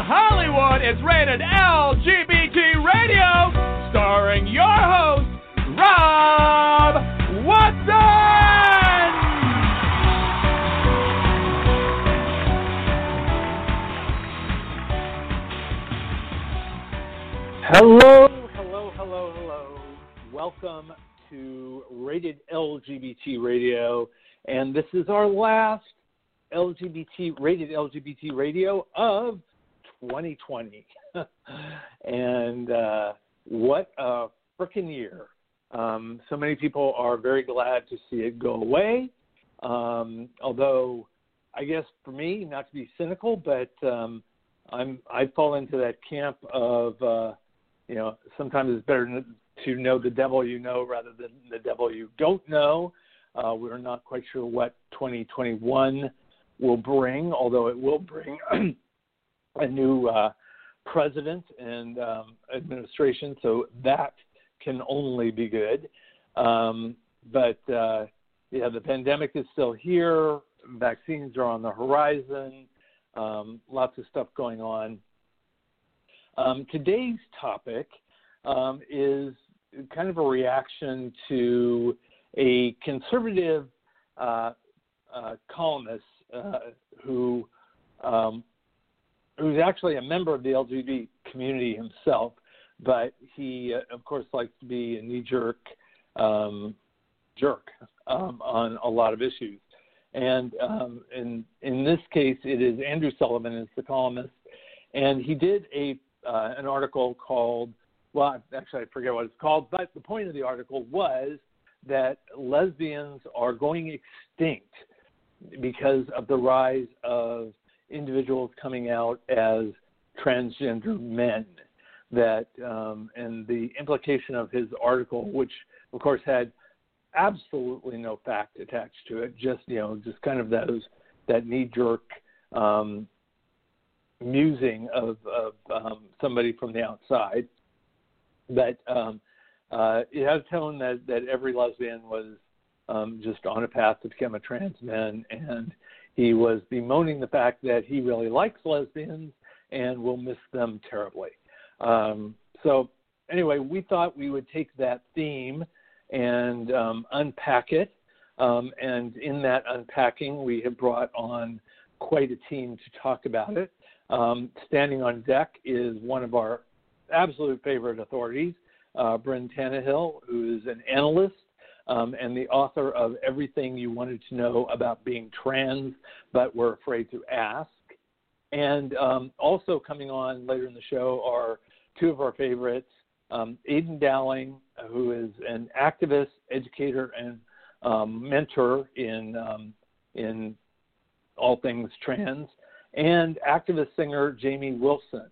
Hollywood is rated LGBT Radio, starring your host, Rob Watson! Hello, hello, hello, hello. Welcome to Rated LGBT Radio, and this is our last LGBT rated LGBT radio of 2020. and uh, what a freaking year! Um, so many people are very glad to see it go away. Um, although, I guess for me, not to be cynical, but um, I'm I fall into that camp of uh, you know sometimes it's better to know the devil you know rather than the devil you don't know. Uh, we're not quite sure what 2021 will bring, although it will bring a new uh, president and um, administration, so that can only be good. Um, but uh, yeah, the pandemic is still here. Vaccines are on the horizon. Um, lots of stuff going on. Um, today's topic um, is kind of a reaction to a conservative uh, uh, columnist uh, who um, who's actually a member of the LGBT community himself, but he, uh, of course, likes to be a knee-jerk um, jerk um, on a lot of issues. And um, in in this case, it is Andrew Sullivan is the columnist, and he did a uh, an article called well, actually I forget what it's called, but the point of the article was that lesbians are going extinct because of the rise of individuals coming out as transgender men. That um, and the implication of his article, which of course had absolutely no fact attached to it, just you know, just kind of those that knee jerk um, musing of, of um, somebody from the outside. But um, uh, it has shown that that every lesbian was um, just on a path to become a trans man, and he was bemoaning the fact that he really likes lesbians and will miss them terribly. Um, so anyway, we thought we would take that theme and um, unpack it. Um, and in that unpacking, we have brought on quite a team to talk about it. Um, standing on deck is one of our absolute favorite authorities, uh, Brynn Tannehill, who is an analyst um, and the author of Everything You Wanted to Know About Being Trans But Were Afraid to Ask. And um, also coming on later in the show are two of our favorites um, Aydian Dowling, who is an activist, educator, and um, mentor in, um, in all things trans, and activist singer Jaimie Wilson.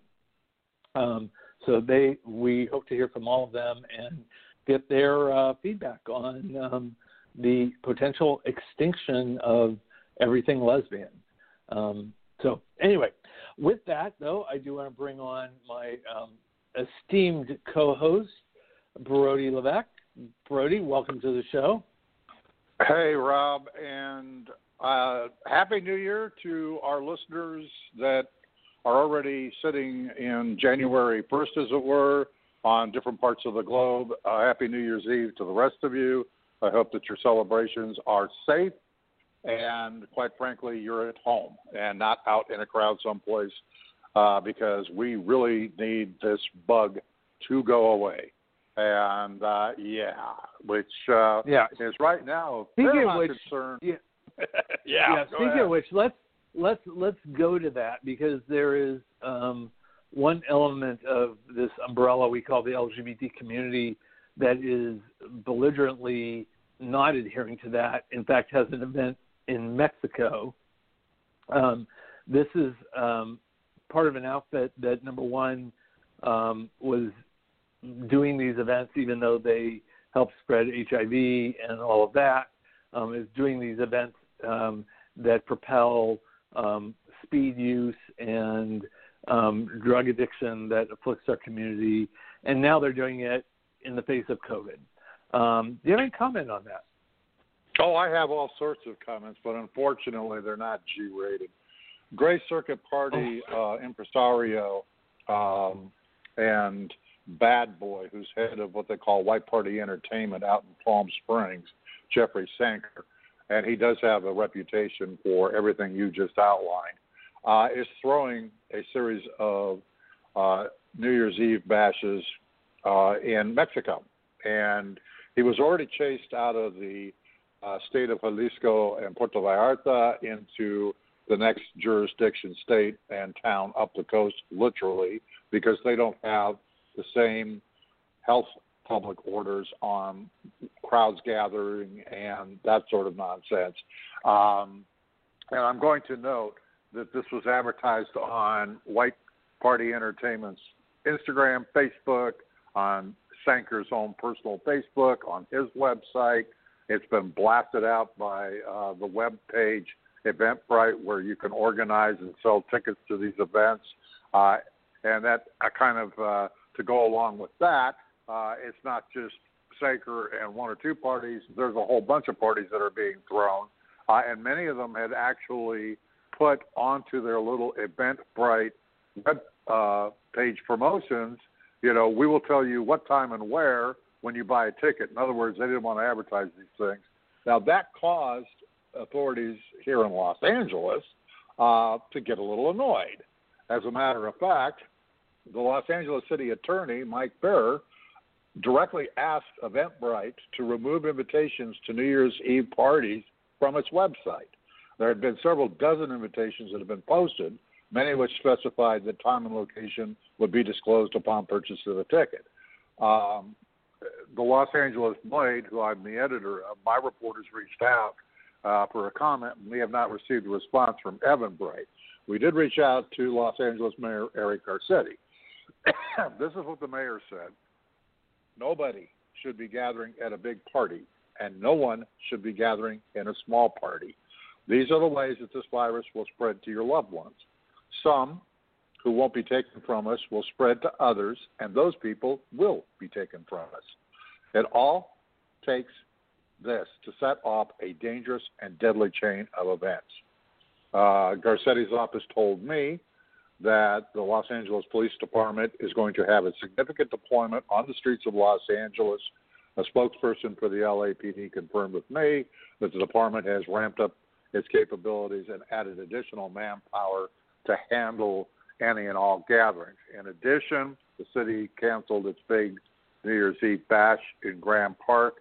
Um, so they, we hope to hear from all of them and get their uh, feedback on um, the potential extinction of everything lesbian. Um, so, anyway, with that, though, I do want to bring on my um, esteemed co host, Brody Levesque. Brody, welcome to the show. Hey, Rob, and uh, Happy New Year to our listeners that are already sitting in January 1st, as it were, on different parts of the globe. Uh, Happy New Year's Eve to the rest of you. I hope that your celebrations are safe and, quite frankly, you're at home and not out in a crowd someplace uh, because we really need this bug to go away. And uh, yeah, which uh, yeah. is right now speaking of which, concerned. Yeah, yeah. yeah speaking ahead. of which, let's let's let's go to that because there is um, one element of this umbrella we call the LGBT community that is belligerently not adhering to that. In fact, has an event in Mexico. Um, this is um, part of an outfit that number one um, was doing these events, even though they help spread HIV and all of that, um, is doing these events um, that propel um, speed use and um, drug addiction that afflicts our community, and now they're doing it in the face of COVID. Um, do you have any comment on that? Oh, I have all sorts of comments, but unfortunately, they're not G-rated. Gray Circuit Party uh, impresario um, and bad boy who's head of what they call White Party Entertainment out in Palm Springs, Jeffrey Sanker, and he does have a reputation for everything you just outlined, uh, is throwing a series of uh, New Year's Eve bashes uh, in Mexico. And he was already chased out of the uh, state of Jalisco and Puerto Vallarta into the next jurisdiction, state, and town up the coast, literally, because they don't have the same health public orders on crowds gathering and that sort of nonsense. Um, and I'm going to note that this was advertised on White Party Entertainment's Instagram, Facebook, on Sanker's own personal Facebook, on his website. It's been blasted out by uh, the web page Eventbrite, where you can organize and sell tickets to these events. Uh, and that uh, kind of uh, to go along with that, uh, it's not just Sanker and one or two parties. There's a whole bunch of parties that are being thrown, uh, and many of them had actually put onto their little Eventbrite web uh, page promotions. You know, we will tell you what time and where when you buy a ticket. In other words, they didn't want to advertise these things. Now that caused authorities here in Los Angeles uh, to get a little annoyed. As a matter of fact, the Los Angeles City Attorney, Mike Feuer, directly asked Eventbrite to remove invitations to New Year's Eve parties from its website. There had been several dozen invitations that had been posted, many of which specified that time and location would be disclosed upon purchase of the ticket. Um, the Los Angeles Blade, who I'm the editor of, my reporters reached out uh, for a comment, and we have not received a response from Eventbrite. We did reach out to Los Angeles Mayor Eric Garcetti. this is what the mayor said Nobody should be gathering at a big party, and no one should be gathering in a small party. These are the ways that this virus will spread to your loved ones. Some who won't be taken from us will spread to others, and those people will be taken from us. It all takes this to set off a dangerous and deadly chain of events. Uh, Garcetti's office told me that the Los Angeles Police Department is going to have a significant deployment on the streets of Los Angeles. A spokesperson for the LAPD confirmed with me that the department has ramped up its capabilities and added additional manpower to handle any and all gatherings. In addition, the city canceled its big New Year's Eve bash in Grand Park.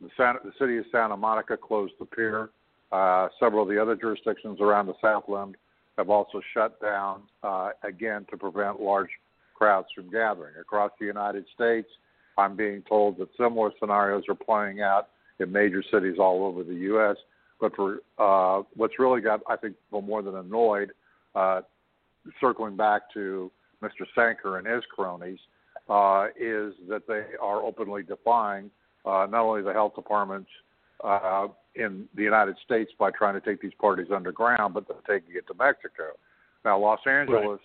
The, Santa, the city of Santa Monica closed the pier. Uh, several of the other jurisdictions around the Southland have also shut down uh, again to prevent large crowds from gathering. Across the United States, I'm being told that similar scenarios are playing out in major cities all over the U.S. But for uh, what's really got, I think, people more than annoyed, uh, circling back to Mr. Sanker and his cronies, uh, is that they are openly defying uh, not only the health department's uh, in the United States by trying to take these parties underground, but they're taking it to Mexico. Now, Los Angeles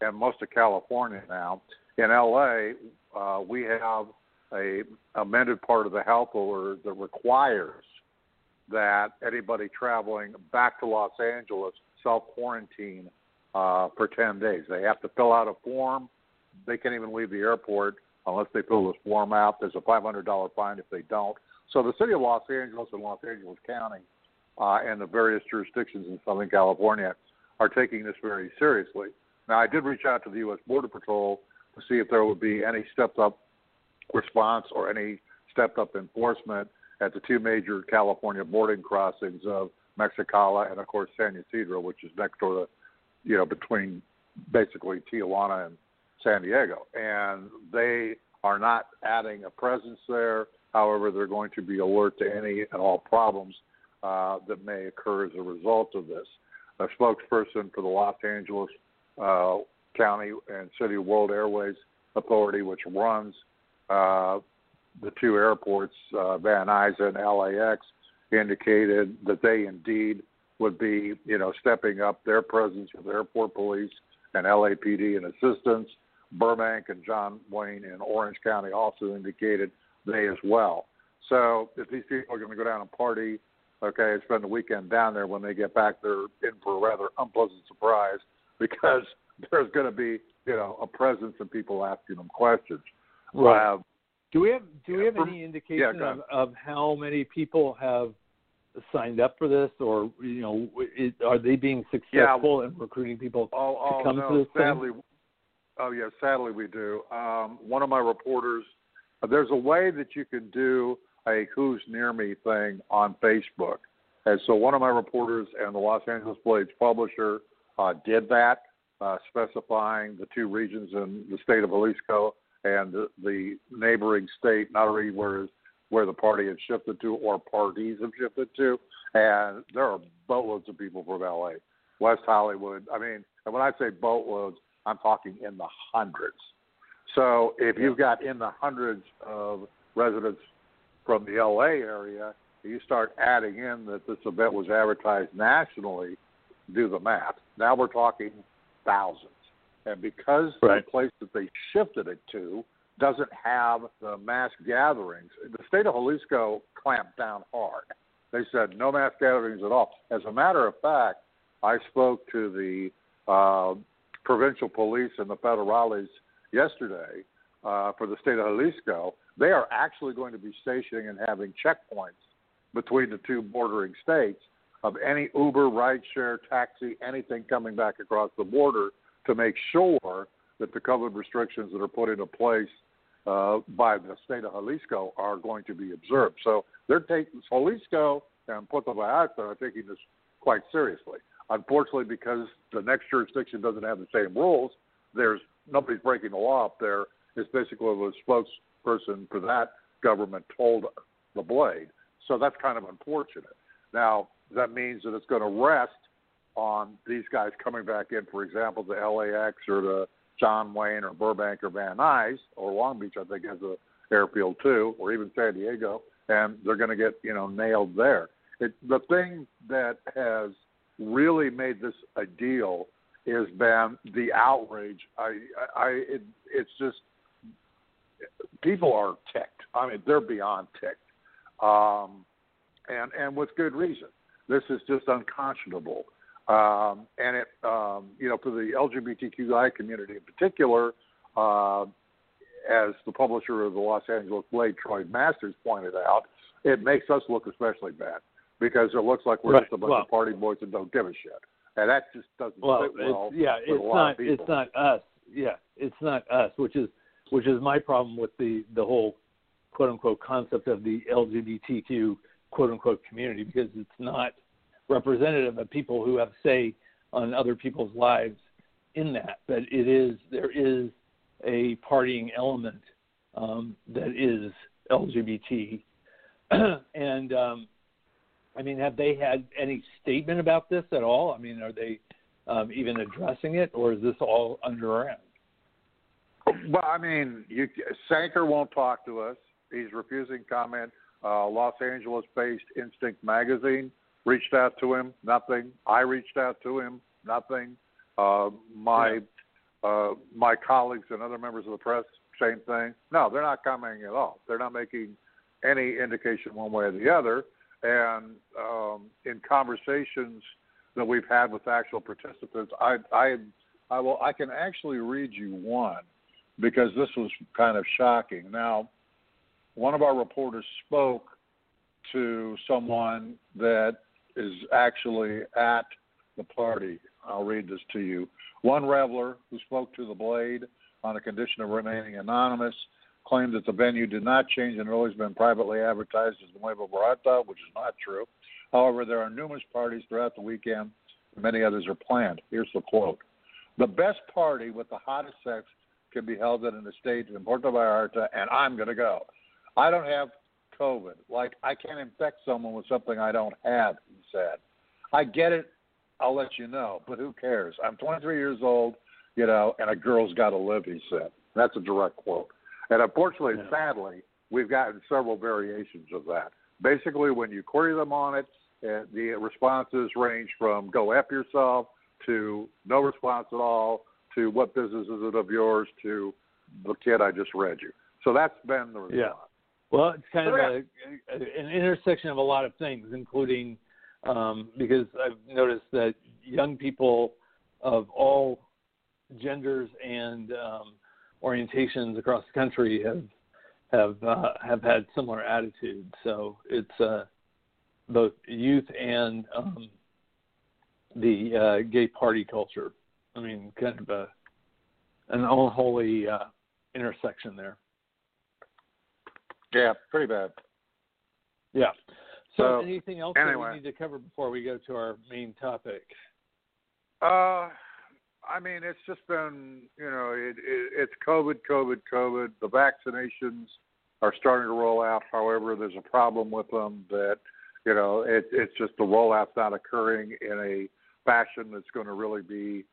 right. and most of California now. In LA, uh, we have a amended part of the health order that requires that anybody traveling back to Los Angeles self quarantine uh, for 10 days. They have to fill out a form. They can't even leave the airport unless they fill this form out. There's a $500 fine if they don't. So the city of Los Angeles and Los Angeles County uh, and the various jurisdictions in Southern California are taking this very seriously. Now, I did reach out to the U.S. Border Patrol to see if there would be any stepped up response or any stepped up enforcement at the two major California boarding crossings of Mexicali and, of course, San Ysidro, which is next door to, you know, between basically Tijuana and San Diego. And they are not adding a presence there. However, they're going to be alert to any and all problems uh, that may occur as a result of this. A spokesperson for the Los Angeles uh, County and City World Airways Authority, which runs uh, the two airports, uh, Van Nuys and LAX, indicated that they indeed would be, you know, stepping up their presence with airport police and LAPD and assistance. Burbank and John Wayne in Orange County also indicated they as well. So if these people are going to go down and party Okay, and spend the weekend down there. When they get back, they're in for a rather unpleasant surprise because there's going to be, you know, a presence and people asking them questions. Right. Uh, do we have Do we have from- any indication go of, of how many people have signed up for this, or you know, it, are they being successful in recruiting people Oh, oh to come no, to this thing? sadly. Oh yeah, sadly we do. Um, one of my reporters, uh, there's a way that you can do a "Who's Near Me" thing on Facebook, and so one of my reporters and the Los Angeles Blades publisher uh, did that, uh, specifying the two regions in the state of Jalisco and the, neighboring state, not only where where the party has shifted to or parties have shifted to, and there are boatloads of people from LA. West Hollywood. I mean, and when I say boatloads, I'm talking in the hundreds. So if you've got in the hundreds of residents from the LA area, you start adding in that this event was advertised nationally, do the math. Now we're talking thousands. And because Right. the place that they shifted it to doesn't have the mass gatherings, the state of Jalisco clamped down hard. They said no mass gatherings at all. As a matter of fact, I spoke to the uh, provincial police and the federales yesterday uh, for the state of Jalisco. They are actually going to be stationing and having checkpoints between the two bordering states of any Uber, rideshare, taxi, anything coming back across the border to make sure that the COVID restrictions that are put into place uh, by the state of Jalisco are going to be observed. So they're taking Jalisco and Puerto Vallarta are taking this quite seriously. Unfortunately, because the next jurisdiction doesn't have the same rules, there's nobody's breaking the law up there. It's basically a spokesperson for that government told the Blade. So that's kind of unfortunate. Now that means that it's going to rest on these guys coming back in, for example, the LAX or the John Wayne or Burbank or Van Nuys or Long Beach, I think has a airfield too, or even San Diego, and they're going to get you know nailed there. It, the thing that has really made this a deal has been the outrage. I, I, it, it's just people are ticked. I mean, they're beyond ticked, um, and and with good reason. This is just unconscionable. Um, and it, um, you know, for the LGBTQI community in particular, uh, as the publisher of the Los Angeles Blade, Troy Masters, pointed out, it makes us look especially bad because it looks like we're Right. just a bunch Well- of party boys that don't give a shit, and that just doesn't Well, sit well. it's, yeah, it's not it's not us. Yeah, it's not us, which is which is my problem with the the whole quote unquote concept of the LGBTQ quote unquote community because it's not representative of people who have say on other people's lives in that. But it is there is a partying element um, that is LGBT, and um, I mean, have they had any statement about this at all? I mean, are they um, even addressing it, or is this all underground? Well, I mean, you, Sanker won't talk to us. He's refusing comment. Uh, Los Angeles-based Instinct Magazine reached out to him. Nothing. I reached out to him. Nothing. Uh, my uh, my colleagues and other members of the press, same thing. No, they're not commenting at all. They're not making any indication one way or the other. And um, in conversations that we've had with actual participants, I I I will I can actually read you one because this was kind of shocking. Now, one of our reporters spoke to someone that is actually at the party. I'll read this to you. One reveler who spoke to the Blade on the condition of remaining anonymous claimed that the venue did not change and had always been privately advertised as Nuevo Vallarta, which is not true. However, there are numerous parties throughout the weekend, and many others are planned. Here's the quote The best party with the hottest sex can be held at an estate in Puerto Vallarta, and I'm going to go. I don't have COVID. Like, I can't infect someone with something I don't have, he said. I get it. I'll let you know, but who cares? I'm 23 years old, you know, and a girl's got to live, he said. That's a direct quote. And unfortunately, Yeah. sadly, we've gotten several variations of that. Basically, when you query them on it, uh, the responses range from go F yourself to no response at all to what business is it of yours to the kid I just read you. So that's been the response. Yeah. Well, it's kind of a, an intersection of a lot of things, including um, because I've noticed that young people of all genders and um, orientations across the country have have uh, have had similar attitudes. So it's uh, both youth and um, the uh, gay party culture. I mean, kind of a an unholy uh, intersection there. Yeah, pretty bad. Yeah. So, So, anything else anyway. that we need to cover before we go to our main topic? Uh, I mean, it's just been, you know, it, it, it's COVID, COVID, COVID. The vaccinations are starting to roll out. However, there's a problem with them that, you know, it, it's just the rollout's not occurring in a fashion that's going to really be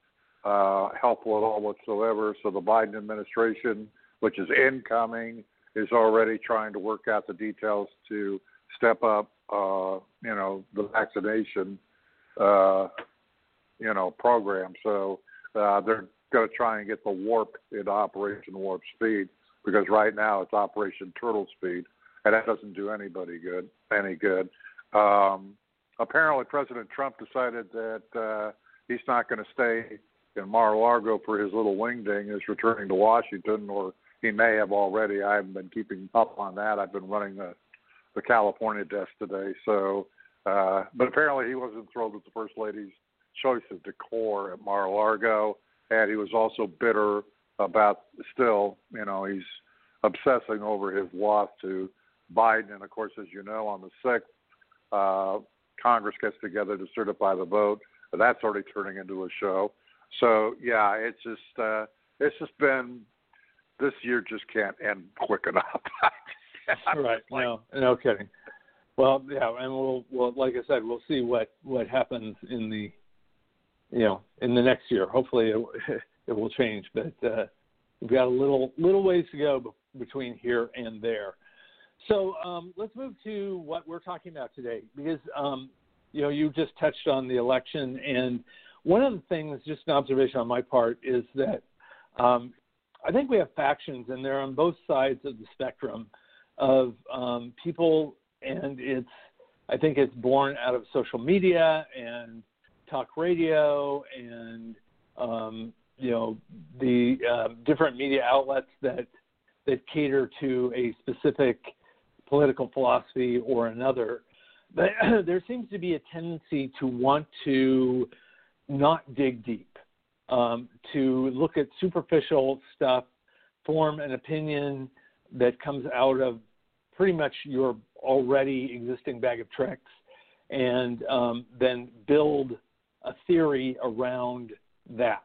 uh, helpful at all whatsoever. So the Biden administration, which is incoming, is already trying to work out the details to step up, uh, you know, the vaccination, uh, you know, program. So uh, they're going to try and get the warp into Operation Warp Speed because right now it's Operation Turtle Speed, and that doesn't do anybody good. Any good. Um, apparently, President Trump decided that uh, he's not going to stay in Mar-a-Lago for his little wingding. Is returning to Washington, or he may have already. I haven't been keeping up on that. I've been running the the California desk today, so. Uh, but apparently, he wasn't thrilled with the first lady's choice of decor at Mar-a-Lago, and he was also bitter about still, you know, he's obsessing over his loss to Biden. And of course, as you know, on the sixth, uh, Congress gets together to certify the vote. That's already turning into a show. So yeah, it's just uh, it's just been this year just can't end quick enough. Right. like, no, no kidding. Well, yeah, and we'll, we'll, like I said, we'll see what what happens in the, you know, in the next year. Hopefully, it, it will change, but uh, we've got a little little ways to go between here and there. So um, let's move to what we're talking about today, because um, you know you just touched on the election, and one of the things, just an observation on my part, is that um, I think we have factions, and they're on both sides of the spectrum of um, people, and it's I think it's born out of social media and talk radio and um, you know the uh, different media outlets that that cater to a specific political philosophy or another. But there seems to be a tendency to want to not dig deep, um, to look at superficial stuff, form an opinion that comes out of pretty much your already existing bag of tricks, and um, then build a theory around that.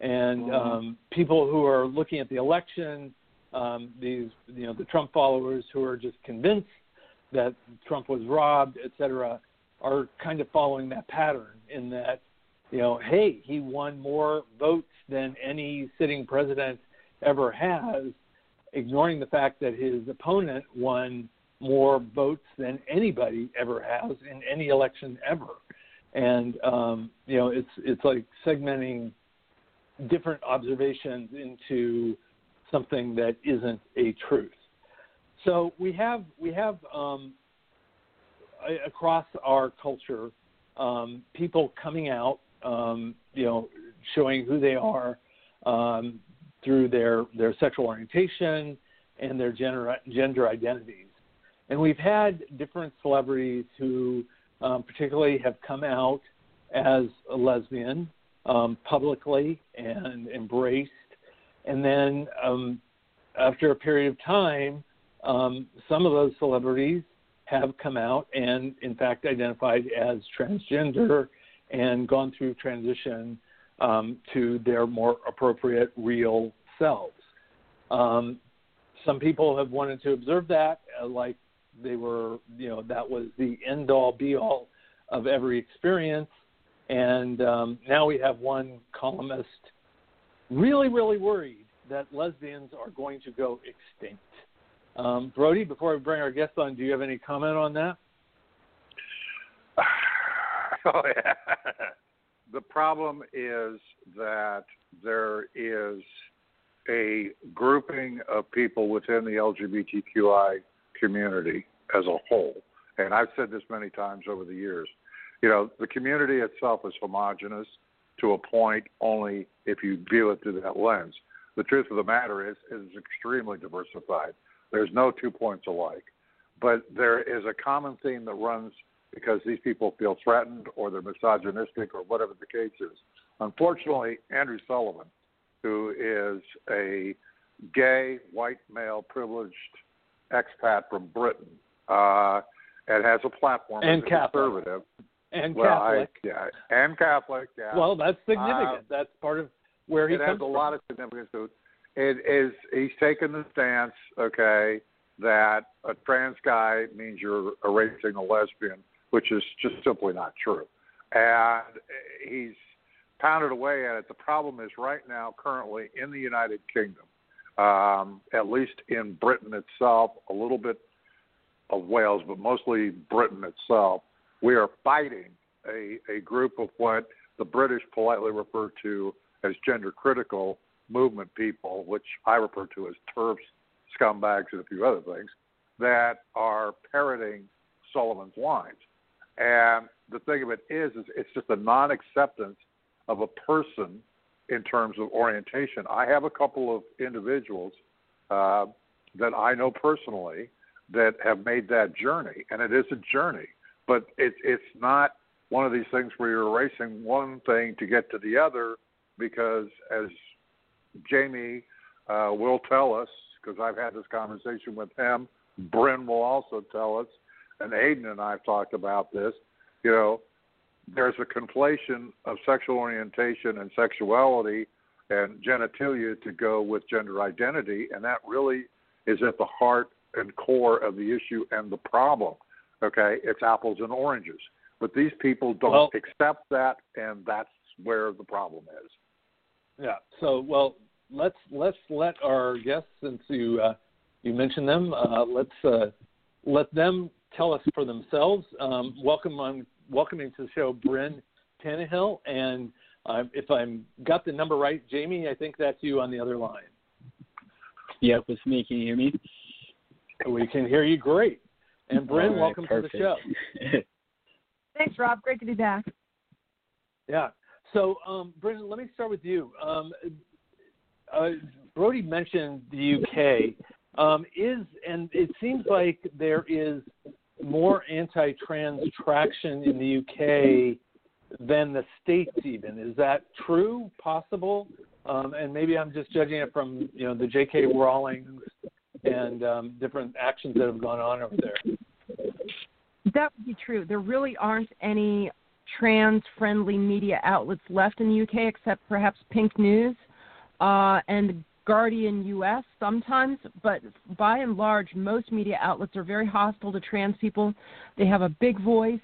And Mhm. um, people who are looking at the election, um, these you know the Trump followers who are just convinced that Trump was robbed, et cetera, are kind of following that pattern in that you know, hey, he won more votes than any sitting president ever has, ignoring the fact that his opponent won more votes than anybody ever has in any election ever. And um, you know, it's it's like segmenting different observations into something that isn't a truth. So we have we have um, across our culture um, people coming out, um, you know, showing who they are um, through their their sexual orientation and their gender gender identities. And we've had different celebrities who, um, particularly, have come out as a lesbian um, publicly and embraced, and then um, after a period of time, um, some of those celebrities have come out and, in fact, identified as transgender and gone through transition um, to their more appropriate real selves. Um, some people have wanted to observe that, uh, like they were, you know, that was the end all be all of every experience. And um, now we have one columnist really, really worried that lesbians are going to go extinct. Um, Brody, before we bring our guest on, do you have any comment on that? oh yeah. The problem is that there is a grouping of people within the LGBTQI community as a whole, and I've said this many times over the years, you know, the community itself is homogenous to a point only if you view it through that lens. The truth of the matter is, it is extremely diversified. There's no two points alike, but there is a common theme that runs because these people feel threatened or they're misogynistic or whatever the case is. Unfortunately, Andrew Sullivan, who is a gay, white male, privileged expat from Britain, uh, and has a platform and as Catholic. conservative. And well, Catholic. I, yeah, and Catholic. Yeah. Well, that's significant. Uh, that's part of where he it comes has a from. lot of significance to it. It is he's taken the stance, okay, that a trans guy means you're erasing a lesbian, which is just simply not true. And he's pounded away at it. The problem is right now, currently in the United Kingdom, um, at least in Britain itself, a little bit of Wales, but mostly Britain itself, we are fighting a, a group of what the British politely refer to as gender critical movement people, which I refer to as TERFs, scumbags, and a few other things, that are parroting Sullivan's lines. And the thing of it is, is it's just a non-acceptance of a person in terms of orientation. I have a couple of individuals uh, that I know personally that have made that journey, and it is a journey, but it's it's not one of these things where you're erasing one thing to get to the other, because as Jaimie uh, will tell us, because I've had this conversation with him, Brynn will also tell us, and Aydian and I have talked about this. You know, there's a conflation of sexual orientation and sexuality and genitalia to go with gender identity, and that really is at the heart and core of the issue and the problem. Okay, it's apples and oranges, but these people don't Well- accept that, and that's where the problem is. Yeah. So, well, let's let's let our guests, since you uh, you mentioned them, uh, let's uh, let them tell us for themselves. Um, welcome on welcoming to the show, Brynn Tannehill, and uh, if I'm got the number right, Jaimie, I think that's you on the other line. Yep, it's me. Can you hear me? We can hear you great. And Brynn, All right, welcome perfect. to the show. Thanks, Rob. Great to be back. Yeah. So, um, Brendan, let me start with you. Um, uh, Brody mentioned the UK. Um, is and it seems like there is more anti-trans traction in the UK than the states. Even is that true? Possible? Um, and maybe I'm just judging it from you know the J.K. Rowling's and um, different actions that have gone on over there. That would be true. There really aren't any trans friendly media outlets left in the UK except perhaps Pink News uh, and Guardian US sometimes, but by and large, most media outlets are very hostile to trans people. They have a big voice.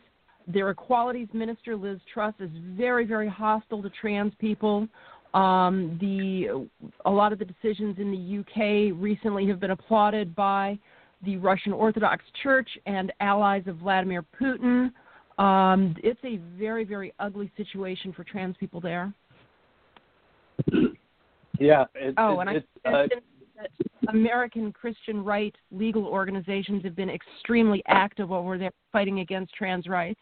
Their equalities minister, Liz Truss, is very, very hostile to trans people. Um, the a lot of the decisions in the UK recently have been applauded by the Russian Orthodox Church and allies of Vladimir Putin. Um, it's a very, very ugly situation for trans people there. Yeah. It, Oh, it, and I it's, should uh, that American Christian right legal organizations have been extremely active over there fighting against trans rights.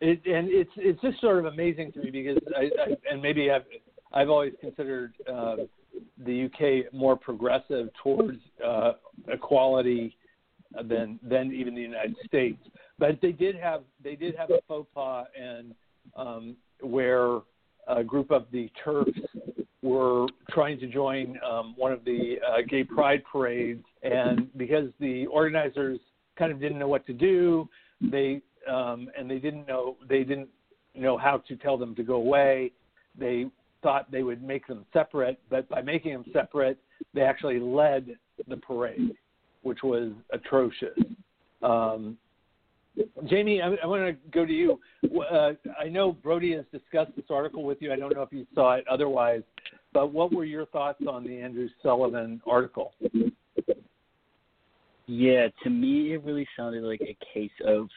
It, and it's it's just sort of amazing to me because I, I and maybe I've I've always considered uh, the UK more progressive towards uh, equality than than even the United States. But they did have they did have a faux pas and um, where a group of the TERFs were trying to join um, one of the uh, gay pride parades, and because the organizers kind of didn't know what to do, they um, and they didn't know they didn't know how to tell them to go away. They thought they would make them separate, but by making them separate, they actually led the parade, which was atrocious. Um, Jaimie, I, I want to go to you. Uh, I know Brody has discussed this article with you. I don't know if you saw it otherwise, but what were your thoughts on the Andrew Sullivan article? Yeah, to me, it really sounded like a case of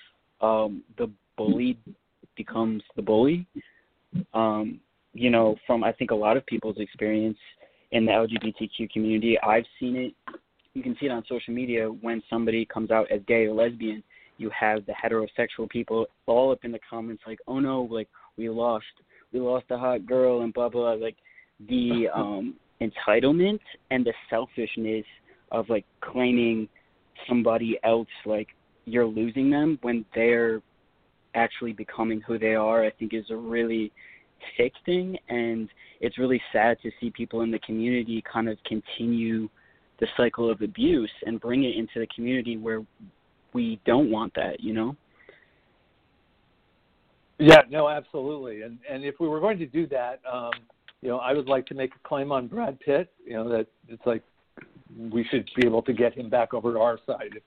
um, the bully becomes the bully. Um, you know, from I think a lot of people's experience in the LGBTQ community, I've seen it you can see it on social media when somebody comes out as gay or lesbian. You have the heterosexual people all up in the comments like, "Oh no, like we lost, we lost a hot girl," and blah blah. Like the um entitlement and the selfishness of like claiming somebody else like you're losing them when they're actually becoming who they are, I think is a really sick thing, and it's really sad to see people in the community kind of continue the cycle of abuse and bring it into the community where we don't want that, you know? Yeah, no, absolutely. And and if we were going to do that, um, you know, I would like to make a claim on Brad Pitt. You know that it's like we should be able to get him back over to our side if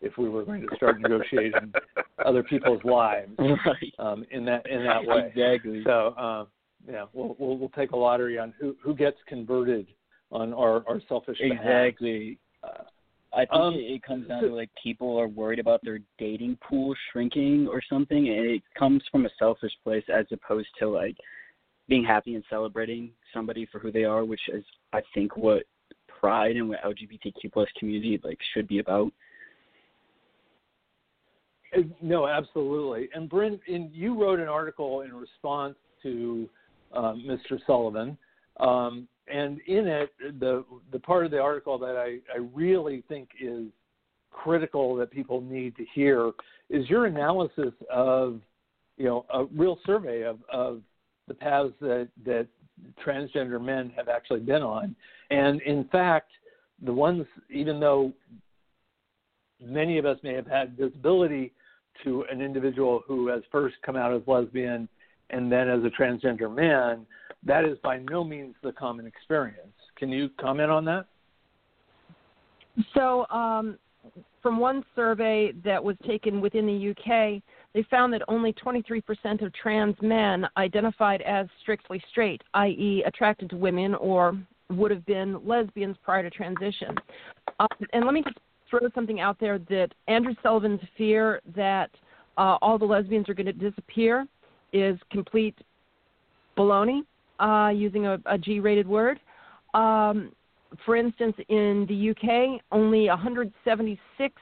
if we were going to start negotiating other people's lives right. um, in that in that way. Exactly. So um, yeah, we'll, we'll we'll take a lottery on who who gets converted on our our selfish. Exactly. Uh, I think Um, it, it comes down to like people are worried about their dating pool shrinking or something, and it comes from a selfish place as opposed to like being happy and celebrating somebody for who they are, which is I think what pride and what LGBTQ plus community like should be about. Uh, No, absolutely. And Brynn, in, you wrote an article in response to um, Mr. Sullivan, um, and in it, the the part of the article that I, I really think is critical that people need to hear is your analysis of, you know, a real survey of, of the paths that that transgender men have actually been on, and in fact, the ones even though many of us may have had visibility to an individual who has first come out as lesbian and then as a transgender man, that is by no means the common experience. Can you comment on that? So, um, from one survey that was taken within the UK, they found that only 23% of trans men identified as strictly straight, i.e., attracted to women or would have been lesbians prior to transition. Um, and let me just throw something out there that Andrew Sullivan's fear that uh, all the lesbians are going to disappear is complete baloney, uh, using a, a G-rated word. Um, for instance, in the UK, only 176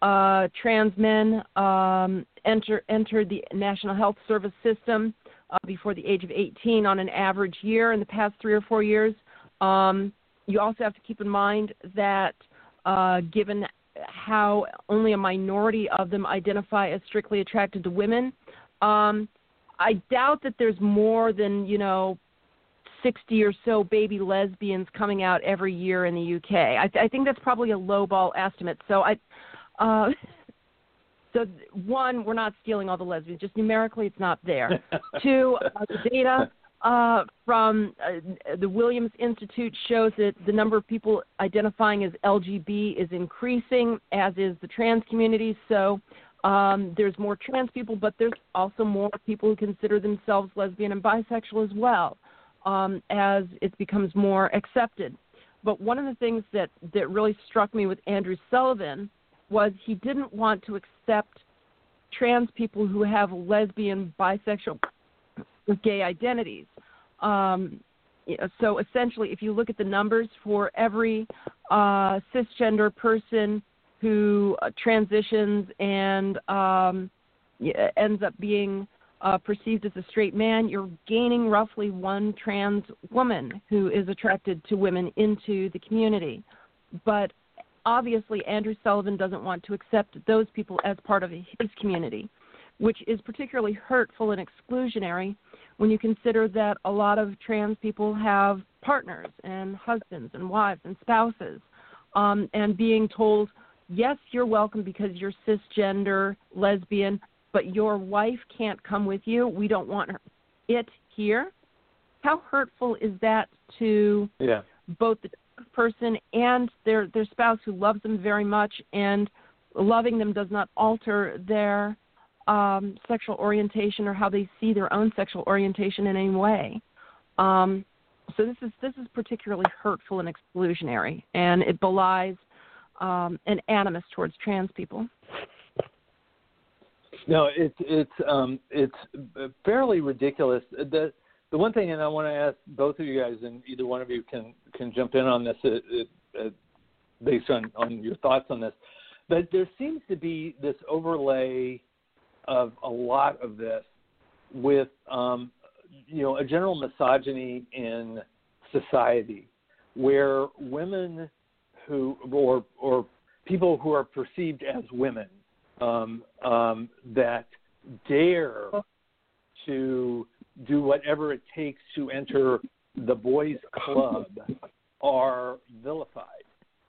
uh, trans men um, enter, entered the National Health Service system uh, before the age of 18 on an average year in the past three or four years. Um, you also have to keep in mind that uh, given how only a minority of them identify as strictly attracted to women, um, I doubt that there's more than you know 60 or so baby lesbians coming out every year in the UK. I, I think that's probably a lowball estimate. So I, uh, so one, we're not stealing all the lesbians. Just numerically, it's not there. Two, uh, the data uh, from uh, the Williams Institute shows that the number of people identifying as LGB is increasing, as is the trans community. So um, there's more trans people, but there's also more people who consider themselves lesbian and bisexual as well, um, as it becomes more accepted. But one of the things that, that really struck me with Andrew Sullivan was he didn't want to accept trans people who have lesbian, bisexual, gay identities. Um, so essentially, if you look at the numbers for every uh, cisgender person who uh, transitions and um, ends up being uh, perceived as a straight man, you're gaining roughly one trans woman who is attracted to women into the community. But obviously, Andrew Sullivan doesn't want to accept those people as part of his community, which is particularly hurtful and exclusionary when you consider that a lot of trans people have partners and husbands and wives and spouses, um, and being told, yes, you're welcome because you're cisgender, lesbian, but your wife can't come with you. We don't want her. It here. How hurtful is that to Yeah. both the person and their their spouse who loves them very much and loving them does not alter their um, sexual orientation or how they see their own sexual orientation in any way. Um, so this is this is particularly hurtful and exclusionary, and it belies um, an animus towards trans people. No, it's it's um, it's fairly ridiculous. The the one thing, and I want to ask both of you guys, and either one of you can can jump in on this at, at, based on on your thoughts on this. But there seems to be this overlay of a lot of this with um, you know a general misogyny in society, where women who or or people who are perceived as women um, um, that dare to do whatever it takes to enter the boys' club are vilified.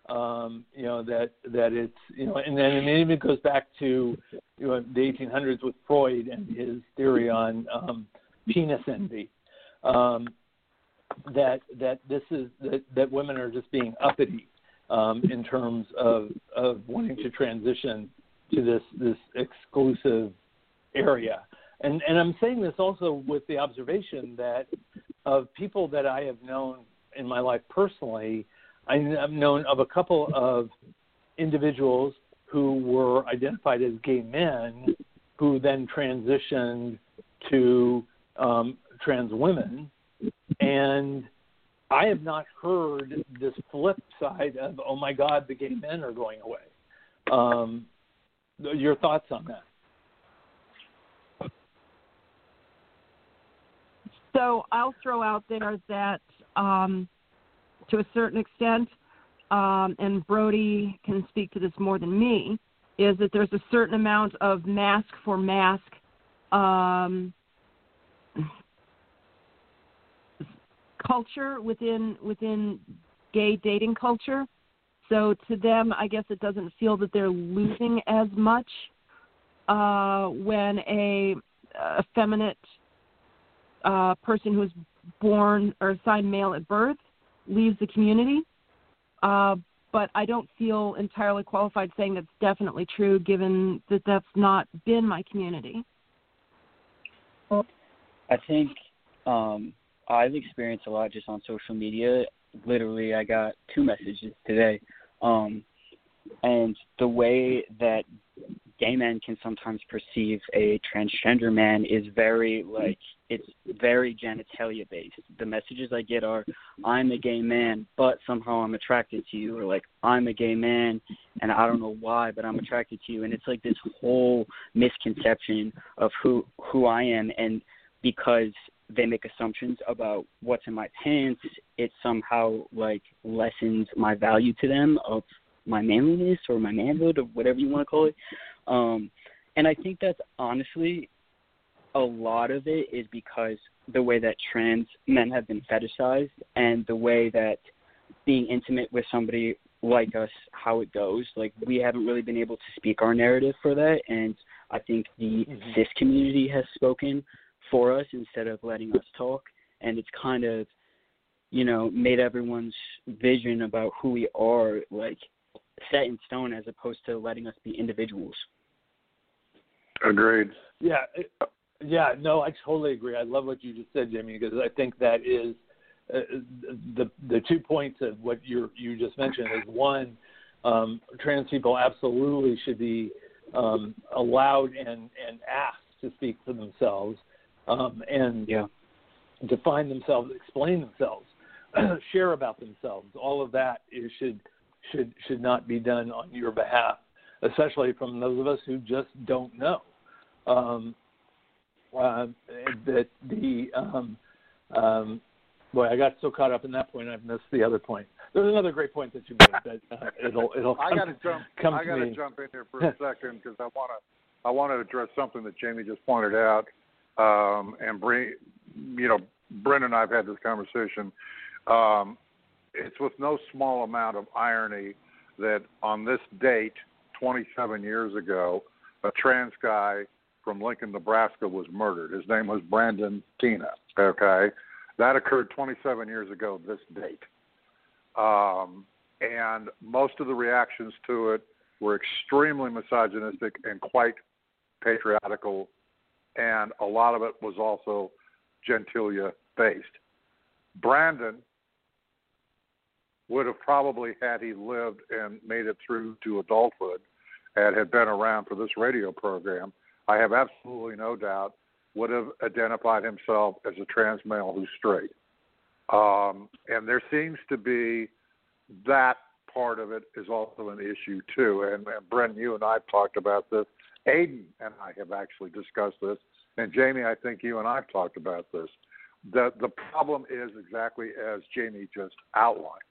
Um, you know that that it's you know, and then it even goes back to you know the 1800s with Freud and his theory on um, penis envy. Um, that that this is that, that women are just being uppity um, in terms of of wanting to transition to this this exclusive area. And and I'm saying this also with the observation that of people that I have known in my life personally, I've known of a couple of individuals who were identified as gay men who then transitioned to um, trans women. And I have not heard this flip side of, oh my God, the gay men are going away. Um, your thoughts on that? So I'll throw out there that um, to a certain extent, um, and Brody can speak to this more than me, is that there's a certain amount of mask for mask um, culture within within gay dating culture. So to them, I guess it doesn't feel that they're losing as much uh, when a effeminate uh, person who is born or assigned male at birth leaves the community. Uh, but I don't feel entirely qualified saying that's definitely true, given that that's not been my community. I think um, I've experienced a lot just on social media. Literally, I got two messages today, um, and the way that gay men can sometimes perceive a transgender man is very like it's very genitalia based. The messages I get are I'm a gay man, but somehow I'm attracted to you or like I'm a gay man and I don't know why, but I'm attracted to you and it's like this whole misconception of who who I am and because they make assumptions about what's in my pants, it somehow like lessens my value to them of my manliness or my manhood or whatever you want to call it. Um, and I think that's honestly a lot of it is because the way that trans men have been fetishized and the way that being intimate with somebody like us, how it goes. Like we haven't really been able to speak our narrative for that, and I think the mm-hmm. cis community has spoken for us instead of letting us talk, and it's kind of, you know, made everyone's vision about who we are like set in stone as opposed to letting us be individuals. Agreed. Yeah, yeah. No, I totally agree. I love what you just said, Jimmy, because I think that is uh, the the two points of what you you just mentioned is one, um, trans people absolutely should be um, allowed and and asked to speak for themselves, um, and yeah. define themselves, explain themselves, share about themselves. All of that is, should should should not be done on your behalf, especially from those of us who just don't know um, uh, that the um, um, boy, I got so caught up in that point, I've missed the other point. There's another great point that you made that uh, it'll it'll. I got to jump. Come I got to jump in here for a second because I want to I want to address something that Jaimie just pointed out, um, and bring you know Brendan and I've had this conversation. Um, it's with no small amount of irony that on this date, 27 years ago, a trans guy from Lincoln, Nebraska, was murdered. His name was Brandon Teena. Okay, that occurred 27 years ago this date, um, and most of the reactions to it were extremely misogynistic and quite patriarchal, and a lot of it was also gentilia based. Brandon would have probably, had he lived and made it through to adulthood, and had been around for this radio program, I have absolutely no doubt would have identified himself as a trans male who's straight. Um, and there seems to be that part of it is also an issue too. And, and Brent, you and I have talked about this. Aydian and I have actually discussed this, and Jaimie, I think you and I have talked about this. The the problem is exactly as Jaimie just outlined.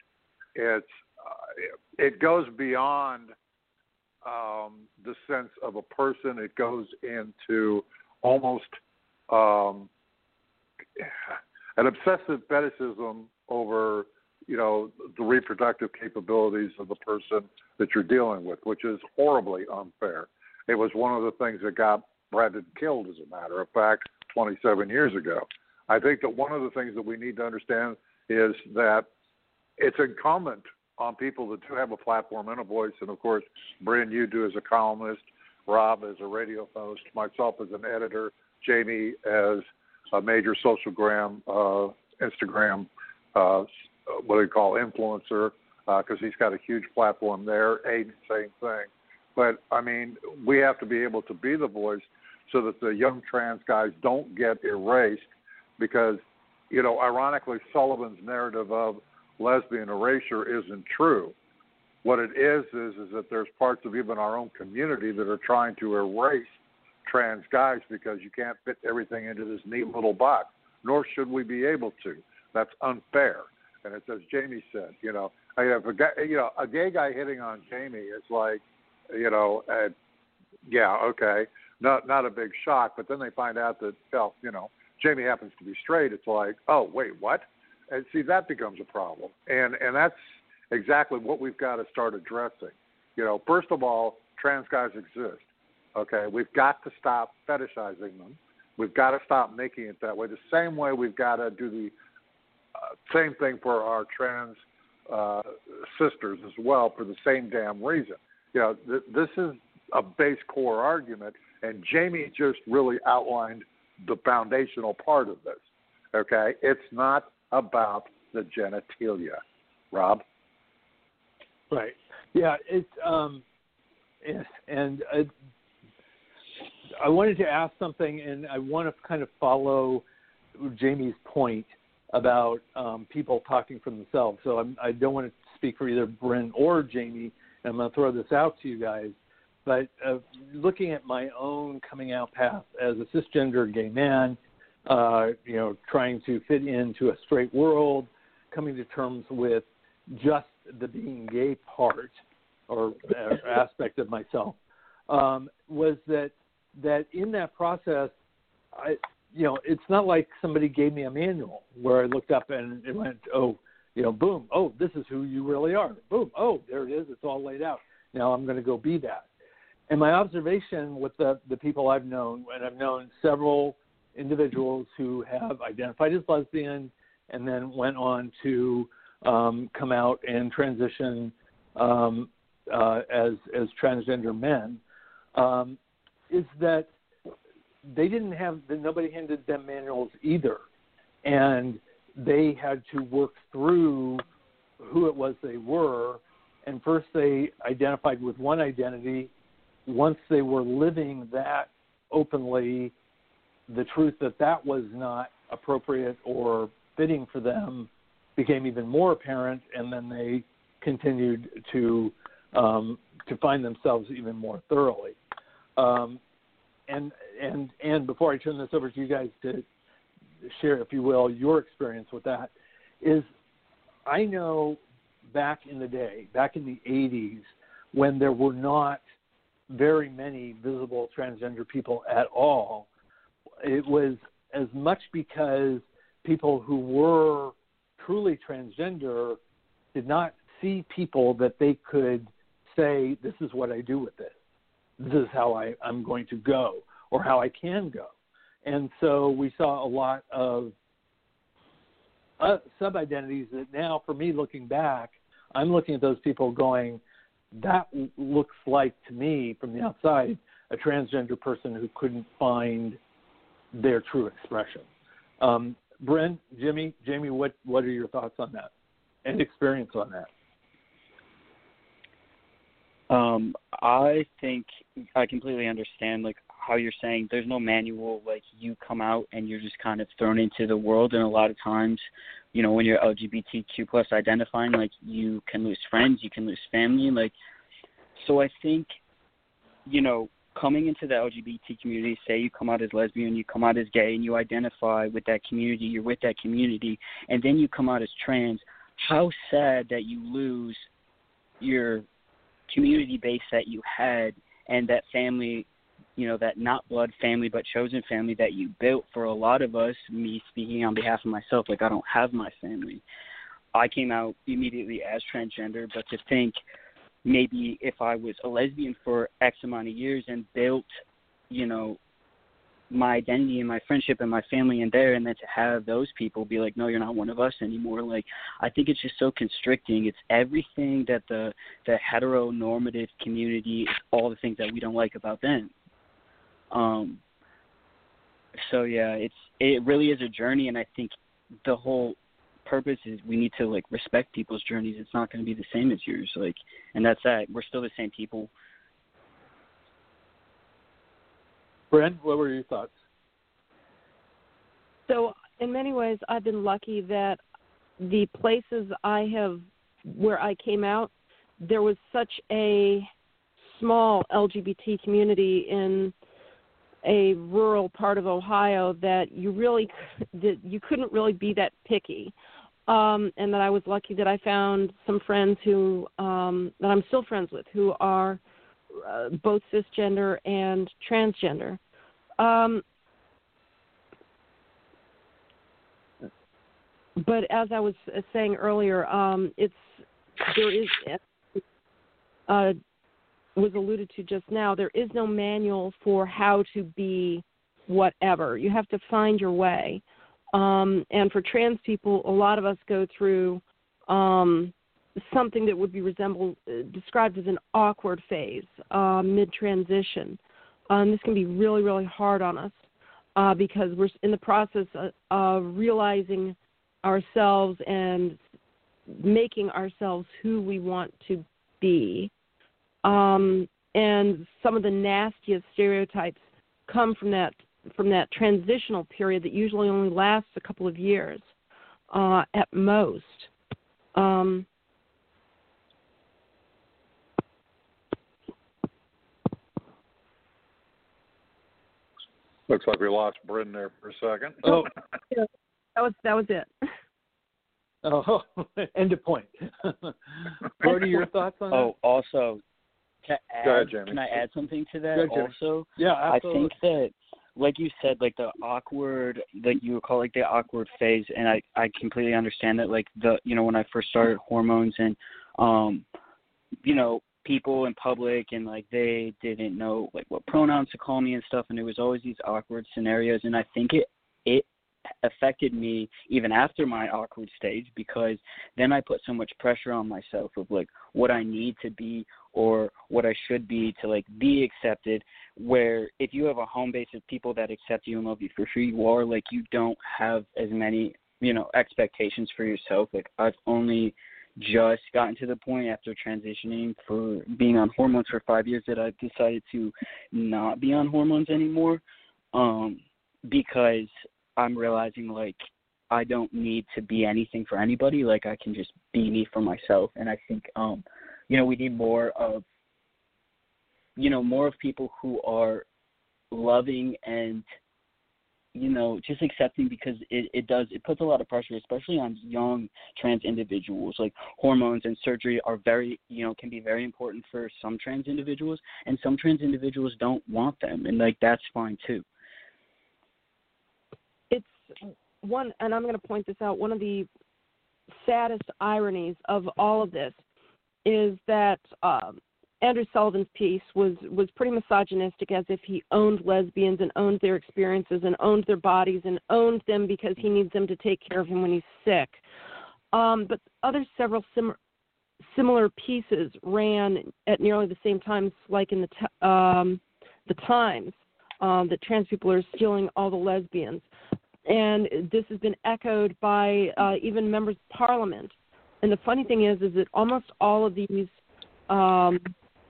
It's uh, it goes beyond um, the sense of a person. It goes into almost um, an obsessive fetishism over you know the reproductive capabilities of the person that you're dealing with, which is horribly unfair. It was one of the things that got Brandon killed, as a matter of fact, 27 years ago. I think that one of the things that we need to understand is that it's incumbent on people that do have a platform and a voice, and of course, Brynn, you do as a columnist, Rob as a radio host, myself as an editor, Jaimie as a major social gram, uh, Instagram, uh, what do you call influencer, because uh, he's got a huge platform there. Aydian, same thing. But I mean, we have to be able to be the voice so that the young trans guys don't get erased, because you know, ironically, Sullivan's narrative of lesbian erasure isn't true. What it is is is that there's parts of even our own community that are trying to erase trans guys because you can't fit everything into this neat little box. Nor should we be able to. That's unfair. And it's as Jaimie said, you know, I have a guy, you know, a gay guy hitting on Jaimie is like, you know, uh, yeah, okay, not not a big shock. But then they find out that, well, you know, Jaimie happens to be straight. It's like, oh, wait, what? And see, that becomes a problem. And and that's exactly what we've got to start addressing. You know, first of all, trans guys exist. Okay, we've got to stop fetishizing them. We've got to stop making it that way. The same way we've got to do the uh, same thing for our trans uh, sisters as well for the same damn reason. You know, th- this is a base core argument, and Jaimie just really outlined the foundational part of this. Okay, it's not about the genitalia. Rob? Right. Yeah, it's um and uh, I wanted to ask something and I want to kind of follow Jaimie's point about um, people talking for themselves. So I'm, I do not want to speak for either Brynn or Jaimie. I'm going to throw this out to you guys. But uh, looking at my own coming out path as a cisgender gay man, uh, you know, trying to fit into a straight world, coming to terms with just the being gay part or uh, aspect of myself, um, was that that in that process, I, you know, it's not like somebody gave me a manual where I looked up and it went, oh, you know, boom, oh, this is who you really are. Boom, oh, there it is. It's all laid out. Now I'm going to go be that. And my observation with the the people I've known, and I've known several individuals who have identified as lesbian and then went on to um, come out and transition um, uh, as as transgender men, um, is that they didn't have nobody handed them manuals either, and they had to work through who it was they were. And first, they identified with one identity. Once they were living that openly the truth that that was not appropriate or fitting for them became even more apparent, and then they continued to um, to find themselves even more thoroughly. Um, and and and before I turn this over to you guys to share, if you will, your experience with that, is I know back in the day, back in the 80s, when there were not very many visible transgender people at all, it was as much because people who were truly transgender did not see people that they could say, This is what I do with this. This is how I, I'm going to go, or how I can go. And so we saw a lot of uh, sub identities that now, for me, looking back, I'm looking at those people going, That looks like to me from the outside a transgender person who couldn't find their true expression. Um, Brynn, Jimmy, Jaimie, what what are your thoughts on that and experience on that? Um, I think I completely understand like how you're saying there's no manual like you come out and you're just kind of thrown into the world. And a lot of times you know when you're lgbtq plus identifying like you can lose friends you can lose family like so i think you know coming into the lgbt community say you come out as lesbian you come out as gay and you identify with that community you're with that community and then you come out as trans how sad that you lose your community base that you had and that family you know that not blood family but chosen family that you built. For a lot of us me speaking on behalf of myself like i don't have my family. I came out immediately as transgender but to think maybe if i was a lesbian for x amount of years and built you know my identity and my friendship and my family in there and then to have those people be like no you're not one of us anymore like i think it's just so constricting. It's everything that the the heteronormative community all the things that we don't like about them um, so yeah, it's it really is a journey, and I think the whole purpose is we need to like respect people's journeys. It's not going to be the same as yours, like, and that's that. We're still the same people. Brent, what were your thoughts? So, in many ways, I've been lucky that the places I have where I came out, there was such a small LGBT community in a rural part of Ohio that you really that you couldn't really be that picky. Um, and that I was lucky that I found some friends who um, that I'm still friends with who are uh, both cisgender and transgender. Um, but as I was saying earlier, um, it's there is uh, was alluded to just now, there is no manual for how to be whatever. You have to find your way. Um, and for trans people, a lot of us go through um, something that would be resembled, uh, described as an awkward phase, uh, mid transition. Um, this can be really, really hard on us uh, because we're in the process of, of realizing ourselves and making ourselves who we want to be um, and some of the nastiest stereotypes come from that from that transitional period that usually only lasts a couple of years uh, at most. Um, Looks like we lost Brynn there for a second. Oh, that was that was it. oh, end of point. what are your thoughts on oh, that? also to add, ahead, can I add something to that? Ahead, also, Yeah, I think that, like you said, like the awkward, like you would call like the awkward phase, and I I completely understand that. Like the you know when I first started hormones and, um, you know people in public and like they didn't know like what pronouns to call me and stuff, and there was always these awkward scenarios, and I think it it affected me even after my awkward stage because then I put so much pressure on myself of like what I need to be or what I should be to like be accepted. Where if you have a home base of people that accept you and love you for who you are, like you don't have as many you know expectations for yourself. Like I've only just gotten to the point after transitioning for being on hormones for five years that I've decided to not be on hormones anymore um because I'm realizing like I don't need to be anything for anybody. Like I can just be me for myself. And I think um, you know, we need more of you know, more of people who are loving and you know, just accepting because it, it does it puts a lot of pressure, especially on young trans individuals. Like hormones and surgery are very you know, can be very important for some trans individuals and some trans individuals don't want them and like that's fine too. it's one, and I'm going to point this out. One of the saddest ironies of all of this is that um, Andrew Sullivan's piece was was pretty misogynistic, as if he owned lesbians and owned their experiences and owned their bodies and owned them because he needs them to take care of him when he's sick. Um, but other several sim- similar pieces ran at nearly the same times, like in the t- um, the Times, um, that trans people are stealing all the lesbians, and this has been echoed by uh, even members of parliament. And the funny thing is, is that almost all of these um,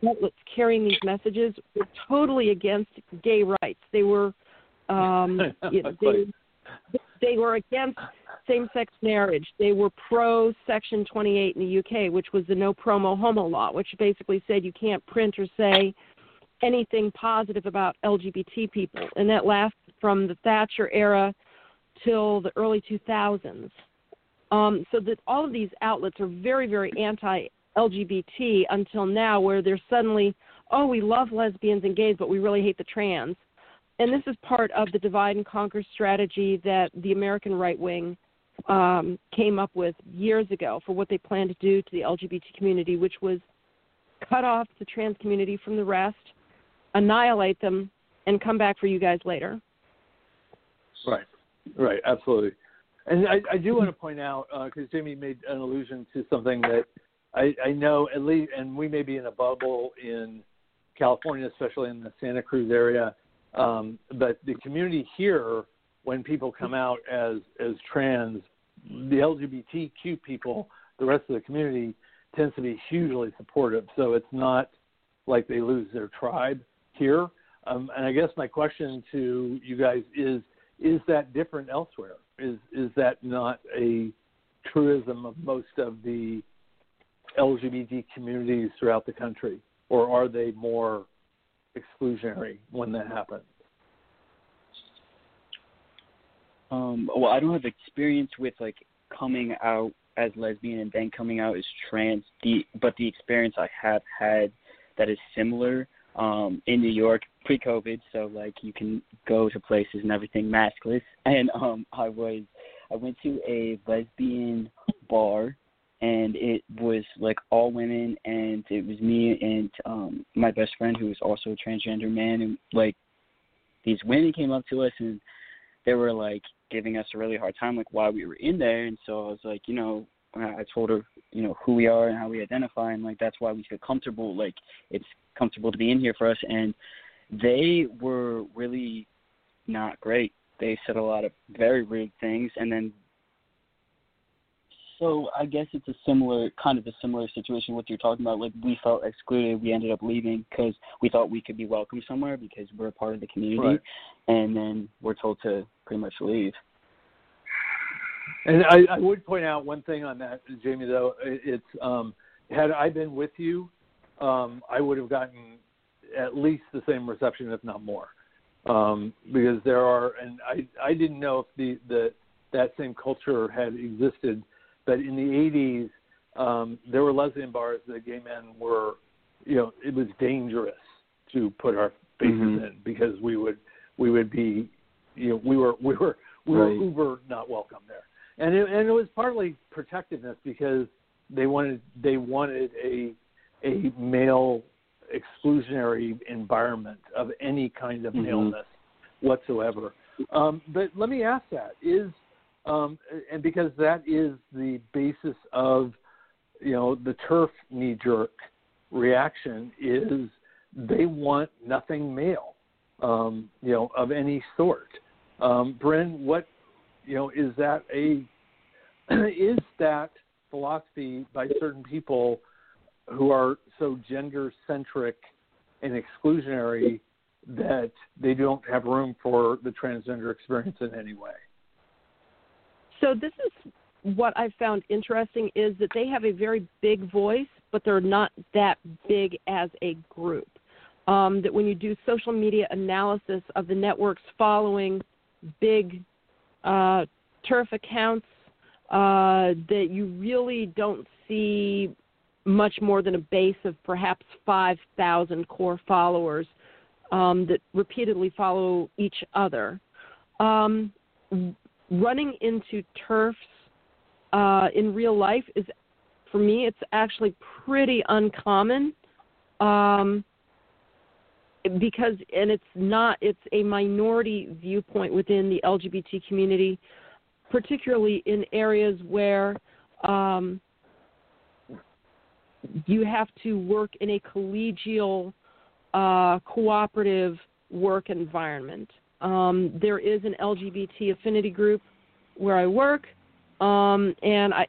outlets carrying these messages were totally against gay rights. They were, um, you know, they, they were against same-sex marriage. They were pro Section 28 in the UK, which was the no promo homo law, which basically said you can't print or say anything positive about LGBT people, and that lasted from the Thatcher era till the early 2000s. Um, so that all of these outlets are very, very anti-LGBT until now, where they're suddenly, oh, we love lesbians and gays, but we really hate the trans. And this is part of the divide and conquer strategy that the American right wing um, came up with years ago for what they plan to do to the LGBT community, which was cut off the trans community from the rest, annihilate them, and come back for you guys later. Right, right, absolutely. And I, I do want to point out because uh, Jaimie made an allusion to something that I, I know at least, and we may be in a bubble in California, especially in the Santa Cruz area. Um, but the community here, when people come out as as trans, the LGBTQ people, the rest of the community tends to be hugely supportive. So it's not like they lose their tribe here. Um, and I guess my question to you guys is: Is that different elsewhere? Is is that not a truism of most of the LGBT communities throughout the country, or are they more exclusionary when that happens? Um, well, I don't have experience with like coming out as lesbian and then coming out as trans. The but the experience I have had that is similar um, in New York pre-COVID, so like you can go to places and everything maskless. And um, I was I went to a lesbian bar, and it was like all women, and it was me and um, my best friend who was also a transgender man, and like these women came up to us and they were like giving us a really hard time, like why we were in there, and so I was like, you know, I told her, you know, who we are and how we identify, and like that's why we feel comfortable. Like it's comfortable to be in here for us. And they were really not great. They said a lot of very rude things, and then so I guess it's a similar kind of a similar situation what you're talking about. Like we felt excluded, we ended up leaving because we thought we could be welcome somewhere because we're a part of the community, right. and then we're told to pretty much leave. And I, I would point out one thing on that, Jaimie. Though it's um, had I been with you, um, I would have gotten at least the same reception, if not more, um, because there are, and I I didn't know if the the that same culture had existed, but in the 80s um, there were lesbian bars that gay men were, you know, it was dangerous to put our faces mm-hmm. in because we would we would be, you know, we were we were we were right. uber not welcome there, and it, and it was partly protectiveness because they wanted they wanted a a male exclusionary environment of any kind of mm-hmm. maleness whatsoever. Um, but let me ask that is, um, and because that is the basis of, you know, the TERF knee jerk reaction is they want nothing male, um, you know, of any sort. Um, Brynn, what, you know, is that a, is that philosophy by certain people who are so gender centric and exclusionary that they don't have room for the transgender experience in any way. So this is what I found interesting is that they have a very big voice, but they're not that big as a group. Um, that when you do social media analysis of the networks following big uh, TERF accounts, uh, that you really don't see much more than a base of perhaps 5,000 core followers um, that repeatedly follow each other. Um, running into TERFs uh, in real life is, for me, it's actually pretty uncommon. Um, because and it's not it's a minority viewpoint within the LGBT community, particularly in areas where um, you have to work in a collegial, uh, cooperative work environment. Um, there is an LGBT affinity group where I work, um, and I,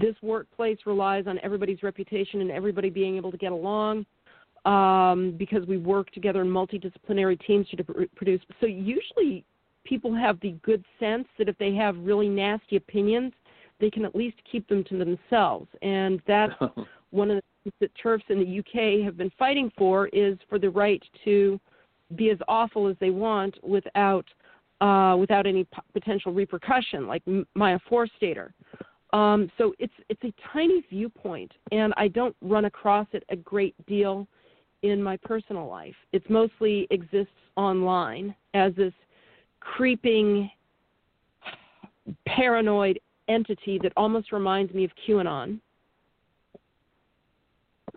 this workplace relies on everybody's reputation and everybody being able to get along um, because we work together in multidisciplinary teams to produce. So usually people have the good sense that if they have really nasty opinions, they can at least keep them to themselves. And that's one of the things that TERFs in the UK have been fighting for is for the right to be as awful as they want without uh, without any p- potential repercussion, like Maya Forstater. Um, so it's it's a tiny viewpoint, and I don't run across it a great deal in my personal life. It mostly exists online as this creeping, paranoid entity that almost reminds me of QAnon.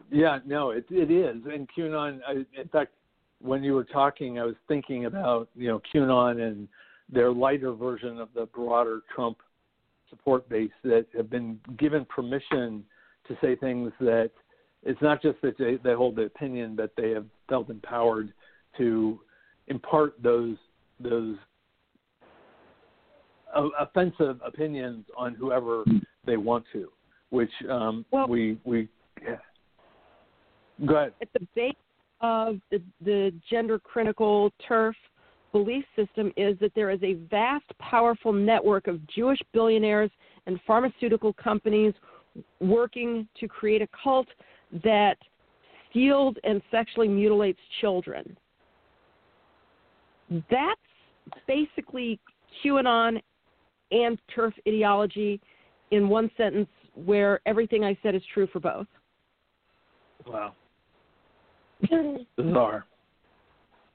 Yeah, no, it it is, and QAnon. I, in fact, when you were talking, I was thinking about you know QAnon and their lighter version of the broader Trump support base that have been given permission to say things that it's not just that they, they hold the opinion, but they have felt empowered to impart those those offensive opinions on whoever they want to, which um, well, we we yeah. go ahead. At the base of the, the gender critical TERF belief system is that there is a vast, powerful network of Jewish billionaires and pharmaceutical companies working to create a cult that steals and sexually mutilates children. That's basically QAnon and TERF ideology in one sentence where everything I said is true for both. Wow. Bizarre.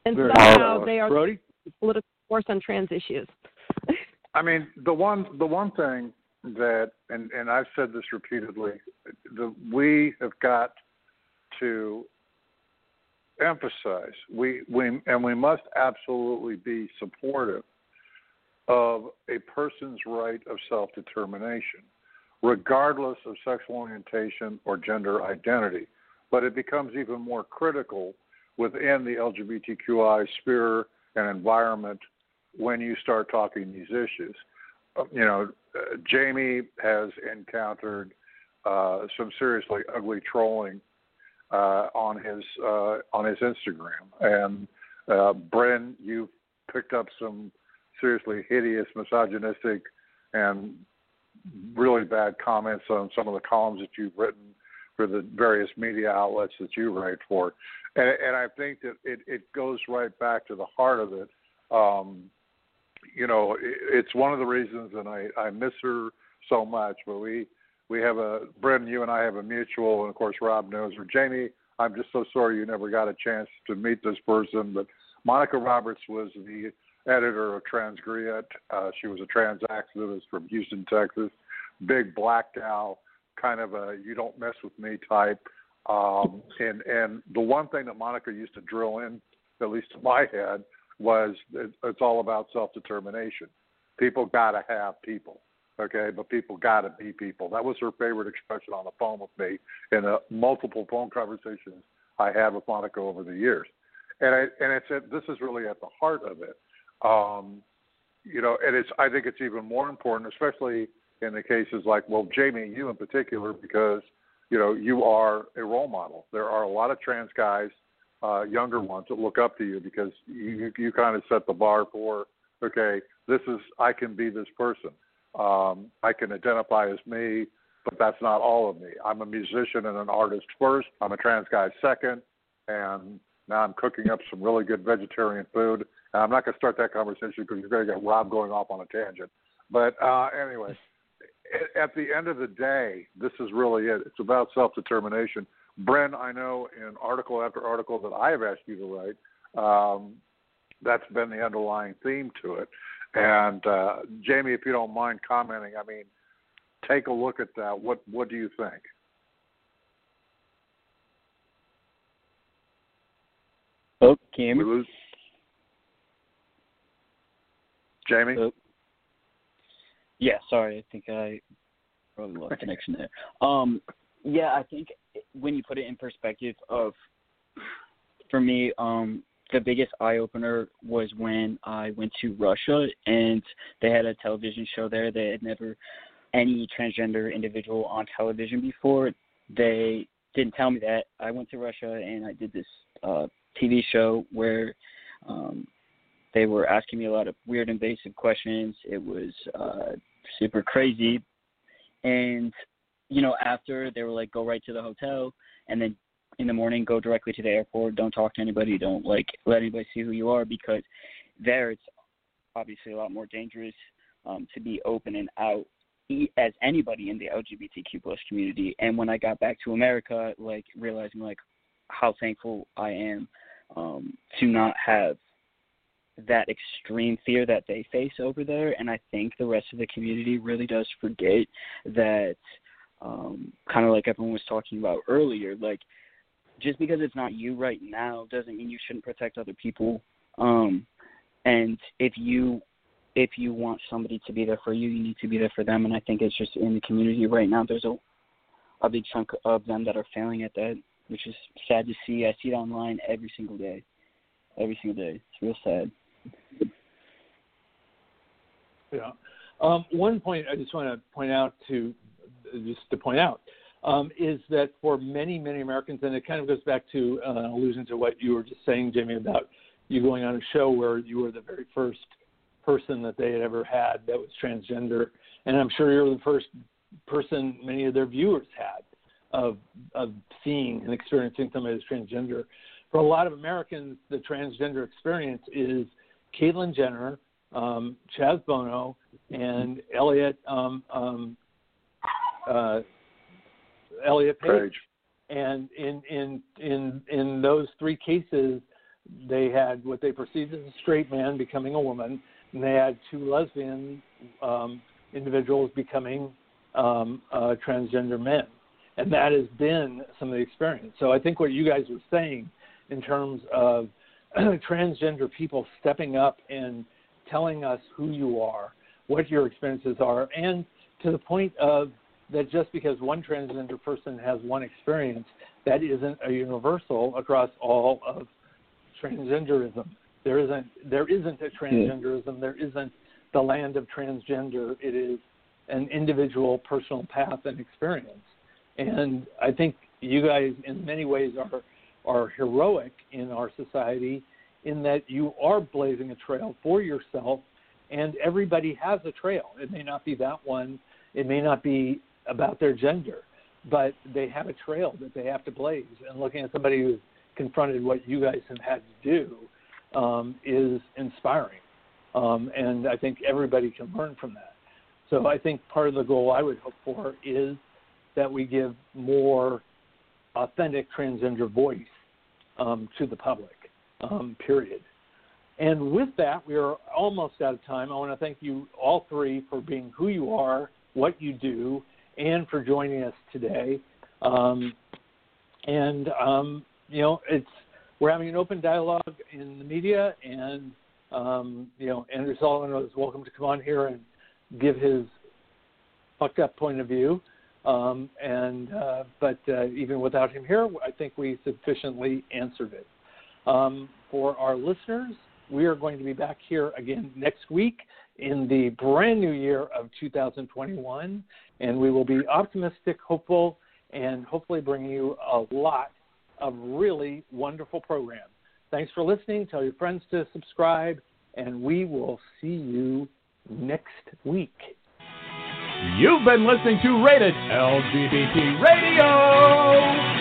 And Very somehow they are Brody? the political force on trans issues. I mean, the one the one thing that, and and I've said this repeatedly, the we have got to emphasize we we and we must absolutely be supportive of a person's right of self determination, regardless of sexual orientation or gender identity. But it becomes even more critical within the LGBTQI sphere and environment when you start talking these issues. You know, uh, Jaimie has encountered uh, some seriously ugly trolling uh, on his uh, on his Instagram, and uh, Bren, you've picked up some seriously hideous, misogynistic, and really bad comments on some of the columns that you've written for the various media outlets that you write for, and, and I think that it, it goes right back to the heart of it. Um, you know, it's one of the reasons, and I, I miss her so much. But we we have a Brendan, you and I have a mutual, and of course Rob knows her. Jaimie, I'm just so sorry you never got a chance to meet this person, but Monica Roberts was the editor of Transgriot. Uh, she was a trans activist from Houston, Texas. Big black gal, kind of a you don't mess with me type. Um, and and the one thing that Monica used to drill in, at least in my head, was it, it's all about self determination. People got to have people, okay, but people got to be people. That was her favorite expression on the phone with me in the multiple phone conversations I had with Monica over the years. And I and it's this is really at the heart of it. Um, you know, and it's I think it's even more important, especially in the cases like well, Jaimie, you in particular, because you know you are a role model. There are a lot of trans guys, uh, younger ones, that look up to you because you you kind of set the bar for okay, this is I can be this person. Um, I can identify as me, but that's not all of me. I'm a musician and an artist first. I'm a trans guy second, and now I'm cooking up some really good vegetarian food And I'm not going to start that conversation because you're going to get Rob going off on a tangent. But uh, anyway, at the end of the day, this is really it. It's about self determination. Bren, I know in article after article that I have asked you to write, um, that's been the underlying theme to it. And uh, Jaimie, if you don't mind commenting, I mean, take a look at that. What what do you think? Oh, can you Jaimie? Uh, yeah, sorry. I think I probably lost connection there. Um, yeah, I think when you put it in perspective of, for me, um, the biggest eye opener was when I went to Russia and they had a television show there They had never any transgender individual on television before. They didn't tell me that. I went to Russia and I did this uh, TV show where um, they were asking me a lot of weird, invasive questions. It was uh, super crazy, and you know, after they were like, "Go right to the hotel," and then in the morning, go directly to the airport. Don't talk to anybody. Don't like let anybody see who you are because there it's obviously a lot more dangerous um, to be open and out as anybody in the LGBTQ plus community. And when I got back to America, like realizing like how thankful I am um, to not have that extreme fear that they face over there. And I think the rest of the community really does forget that, um, kind of like everyone was talking about earlier, like just because it's not you right now doesn't mean you shouldn't protect other people. Um, and if you if you want somebody to be there for you, you need to be there for them. And I think it's just in the community right now. There's a a big chunk of them that are failing at that, which is sad to see. I see it online every single day, every single day. It's real sad. Yeah. Um, one point I just want to point out to just to point out um, is that for many many Americans, and it kind of goes back to uh, allusion to what you were just saying, Jimmy, about you going on a show where you were the very first person that they had ever had that was transgender, and I'm sure you're the first person many of their viewers had of of seeing and experiencing somebody as transgender. For a lot of Americans, the transgender experience is Caitlyn Jenner, um, Chaz Bono, and Elliot um, um, uh, Elliot Page. Page. And in in in in those three cases, they had what they perceived as a straight man becoming a woman, and they had two lesbian um, individuals becoming um, uh, transgender men, and that has been some of the experience. So I think what you guys were saying in terms of transgender people stepping up and telling us who you are, what your experiences are, and to the point of that just because one transgender person has one experience, that isn't a universal across all of transgenderism. There isn't there isn't a hmm. transgenderism. There isn't the land of transgender. It is an individual personal path and experience. And I think you guys, in many ways, are are heroic in our society in that you are blazing a trail for yourself, and everybody has a trail. It may not be that one. It may not be about their gender, but they have a trail that they have to blaze. And looking at somebody who's confronted what you guys have had to do um, is inspiring. Um, and I think everybody can learn from that. So I think part of the goal I would hope for is that we give more authentic transgender voice um, to the public, um, period. And with that, we are almost out of time. I want to thank you all three for being who you are, what you do, and for joining us today. Um, and um, you know, it's we're having an open dialogue in the media, and um, you know, Andrew Sullivan is welcome to come on here and give his fucked up point of view. Um, and uh, but uh, even without him here, I think we sufficiently answered it. Um, for our listeners, we are going to be back here again next week in the brand new year of 2021, and we will be optimistic, hopeful, and hopefully bring you a lot of really wonderful programs. Thanks for listening. Tell your friends to subscribe, and we will see you next week. You've been listening to Rated LGBT Radio.